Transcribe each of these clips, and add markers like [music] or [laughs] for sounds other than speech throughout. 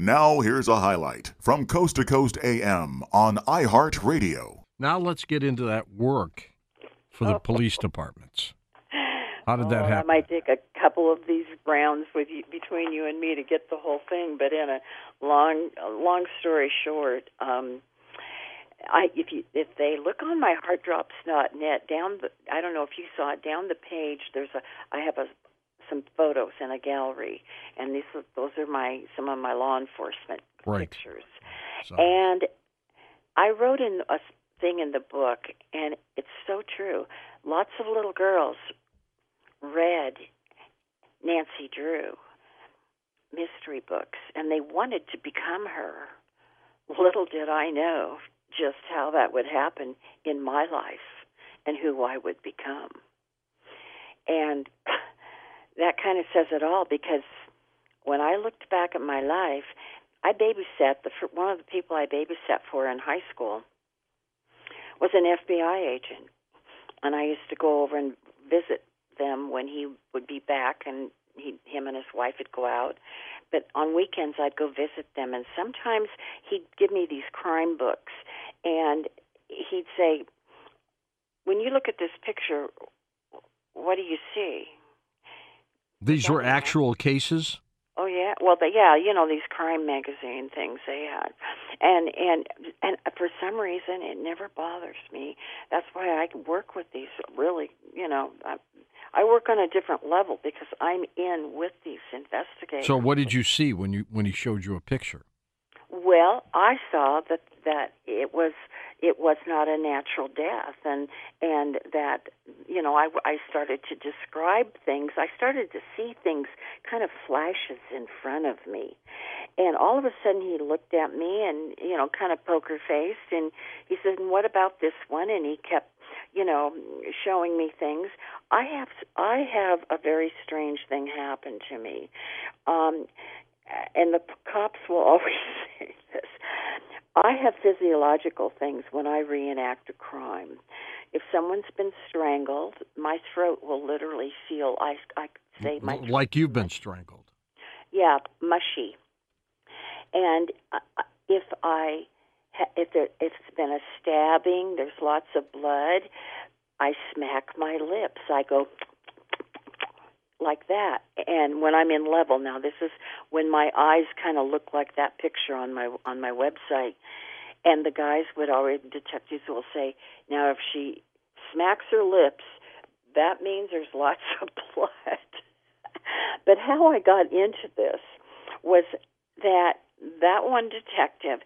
Now, here's a highlight from Coast to Coast AM on iHeartRadio. Now, let's get into that work for the [laughs] police departments. How did that happen? I might take a couple of these rounds with you, between you and me to get the whole thing. But in a long, long story short, um, I if you if they look on my heartdrops.net down the I don't know if you saw it down the page. There's a I have a some photos in a gallery, and these those are my some of my law enforcement Right. pictures. So- And I wrote in a thing in the book, and it's so true. Lots of little girls read Nancy Drew mystery books, and they wanted to become her. Little did I know just how that would happen in my life and who I would become. And that kind of says it all because when I looked back at my life, I babysat the one of the people I babysat for in high school was an FBI agent, and I used to go over and visit them when he would be back, and he, him and his wife would go out. But on weekends, I'd go visit them, and sometimes he'd give me these crime books, and he'd say, "When you look at this picture, what do you see?" These were actual cases? Oh yeah, well, they, yeah, you know these crime magazine things they had, and and and for some reason it never bothers me. That's why I work with these really, you know, I, I work on a different level because I'm in with these investigators. So, what did you see when you when he showed you a picture? Well, I saw that that it was it was not a natural death, and and that you know I I started to describe things. I started to see things kind of flashes in front of me, and all of a sudden he looked at me and you know kind of poker faced, and he said, "And what about this one?" And he kept you know showing me things. I have I have a very strange thing happen to me. Um, and the cops will [laughs] always say this. I have physiological things when I reenact a crime. If someone's been strangled, my throat will literally feel. I I say my like you've been strangled. yeah mushy. And uh, uh, if I if there if it's been a stabbing, there's lots of blood. I smack my lips. I go like that. And when I'm in level, now this is when my eyes kind of look like that picture on my on my website. And the guys would already detectives will say, now if she smacks her lips, that means there's lots of blood. [laughs] but how I got into this was that that one detective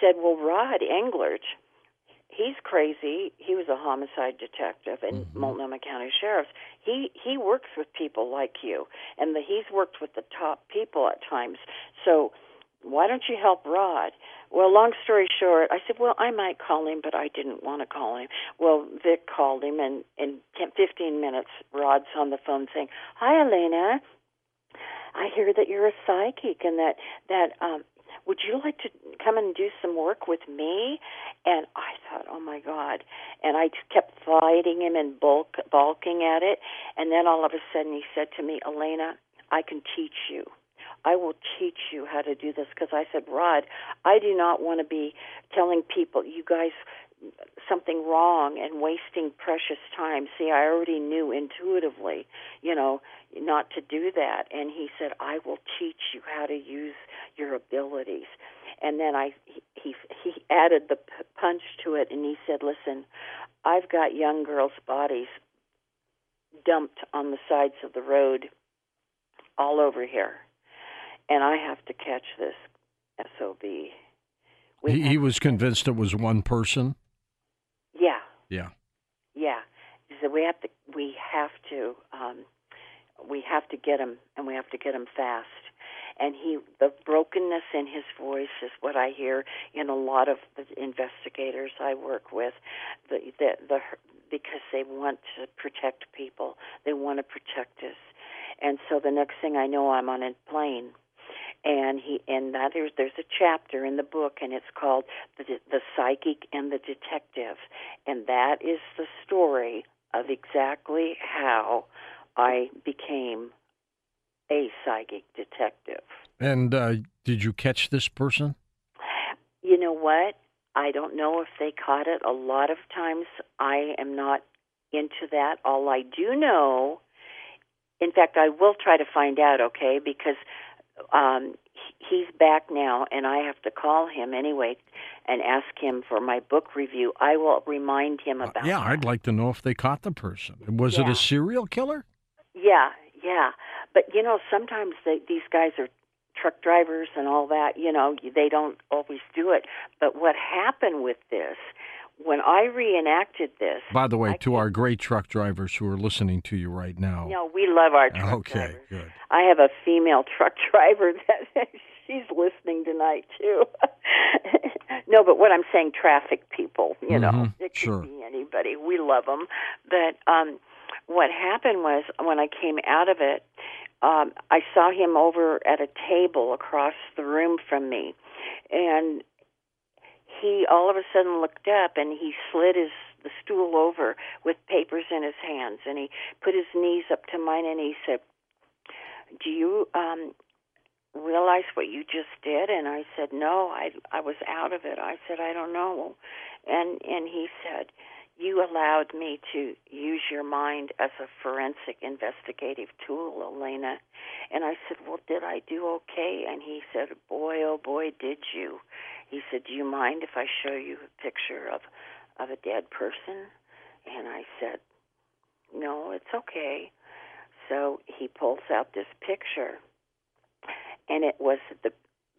said, "Well, Rod Englert, he's crazy. He was a homicide detective in Multnomah County Sheriff's. He he works with people like you, and the, he's worked with the top people at times. So." Why don't you help Rod? Well, long story short, I said, well, I might call him, but I didn't want to call him. Well, Vic called him, and in 15 minutes, Rod's on the phone saying, "Hi, Elaina. I hear that you're a psychic, and that that um, would you like to come and do some work with me?" And I thought, "Oh my God!" And I just kept fighting him and bulk balking at it. And then all of a sudden, he said to me, "Elaina, I can teach you." I will teach you how to do this because I said, Rod, I do not want to be telling people, you guys, something wrong and wasting precious time. See, I already knew intuitively, you know, not to do that. And he said, I will teach you how to use your abilities. And then I he he, he added the p- punch to it, and he said, "Listen, I've got young girls' bodies dumped on the sides of the road all over here, and I have to catch this sob." He, he was convinced it was one person. Yeah, Yeah. said we have to we have to um, we have to get him and we have to get him fast. and he the brokenness in his voice is what I hear in a lot of the investigators I work with. The the, the because they want to protect people, they want to protect us, and so the next thing I know, I'm on a plane and he and that there's there's a chapter in the book and it's called the the psychic and the detective and that is the story of exactly how I became a psychic detective. And uh, did you catch this person? You know what? I don't know if they caught it. A lot of times I am not into that. All I do know, in fact, I will try to find out, okay, because um, he's back now, and I have to call him anyway and ask him for my book review. I will remind him about. Uh, yeah, that. I'd like to know if they caught the person. Was yeah. it a serial killer? Yeah, yeah. But you know, sometimes they, these guys are truck drivers and all that. You know, they don't always do it. But what happened with this when I reenacted this. By the way, I to our great truck drivers who are listening to you right now. Know, we love our truck okay, drivers. Okay, good. I have a female [laughs] truck driver that [laughs] she's listening tonight too. [laughs] no, but what I'm saying, traffic people. You know, Mhm, it could sure. be anybody. We love them. But um, what happened was when I came out of it, um, I saw him over at a table across the room from me, and he all of a sudden looked up and he slid his the stool over with papers in his hands and he put his knees up to mine and he said do you um realize what you just did? And i said no i i was out of it. I said i don't know. And and he said you allowed me to use your mind as a forensic investigative tool elaina. And i said well did i do okay? And he said boy oh boy did you he said, "Do you mind if I show you a picture of of a dead person?" And I said, "No, it's okay." So he pulls out this picture, and it was the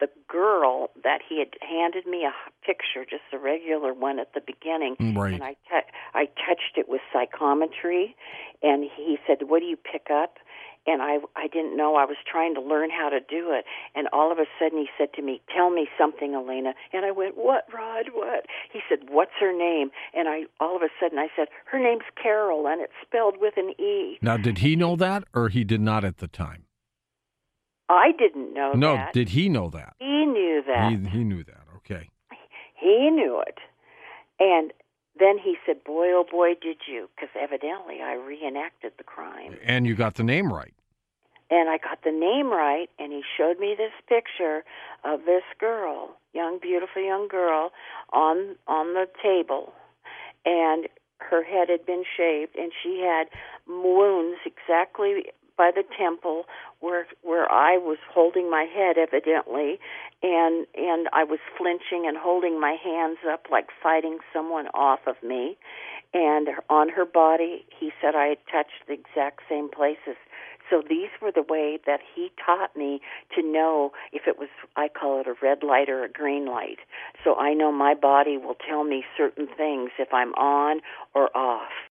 the girl that he had handed me a picture, just a regular one at the beginning, mm, Right. and I t- I touched it with psychometry, and he said, "What do you pick up?" And I I didn't know I was trying to learn how to do it, and all of a sudden he said to me, "Tell me something, Elaina." And I went, "What, Rod? What?" He said, "What's her name?" And I all of a sudden I said, "Her name's Carol, and it's spelled with an E." Now, did he know that, or he did not at the time? I didn't know no, that. did he know that? he knew that. He, he knew that. Okay. He knew it. And then he said, Boy, oh boy, did you. Because evidently I reenacted the crime. And you got the name right. And I got the name right, and he showed me this picture of this girl, young, beautiful young girl, on on the table, and her head had been shaved, and she had wounds exactly by the temple where where I was holding my head, evidently, and and I was flinching and holding my hands up like fighting someone off of me, and on her body, he said I had touched the exact same places. So these were the way that he taught me to know if it was, I call it a red light or a green light. So I know my body will tell me certain things if I'm on or off.